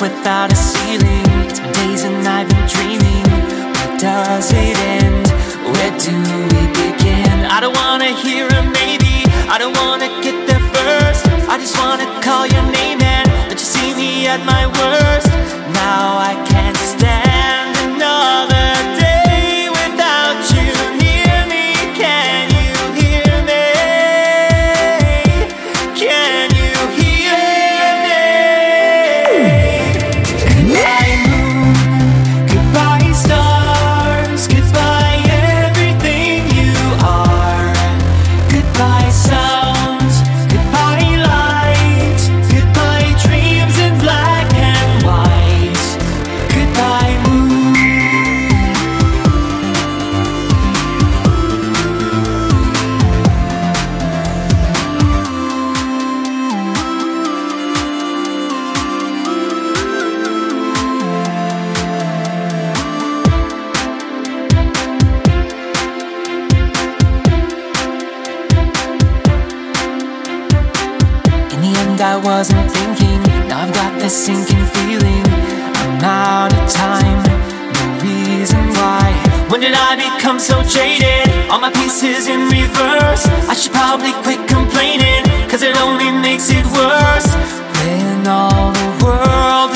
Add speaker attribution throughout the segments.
Speaker 1: without a ceiling. It's been days and I've been dreaming. Where does it end? Where do we begin? I don't wanna hear a maybe. I don't wanna get there first. I just wanna call your name and let you see me at my worst. End, I wasn't thinking. Now I've got this sinking feeling. I'm out of time, no reason why. When did I become so jaded? All my pieces in reverse. I should probably quit complaining, cause it only makes it worse. When all the world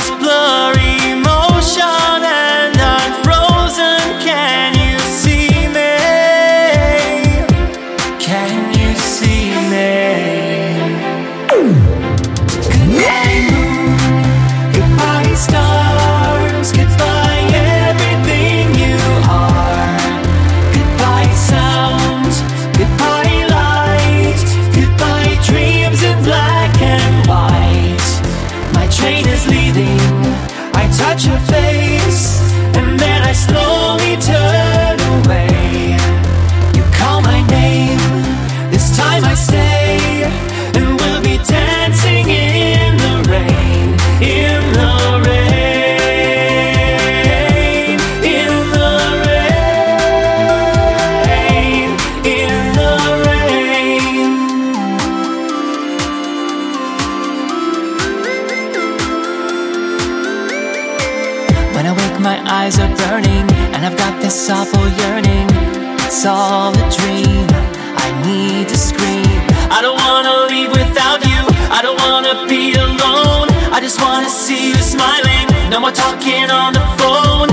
Speaker 1: Touch your face, and then I slowly my eyes are burning, and I've got this awful yearning. It's all a dream. I need to scream. I don't wanna leave without you. I don't wanna be alone. I just wanna see you smiling. No more talking on the phone.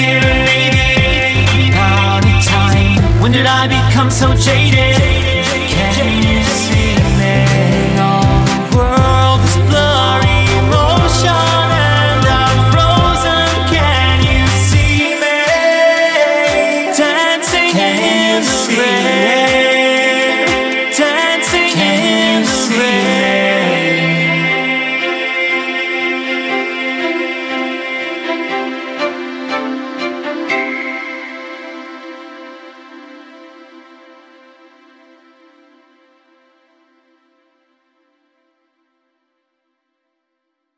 Speaker 1: Hear a maybe. Out of time. When did I become so jaded?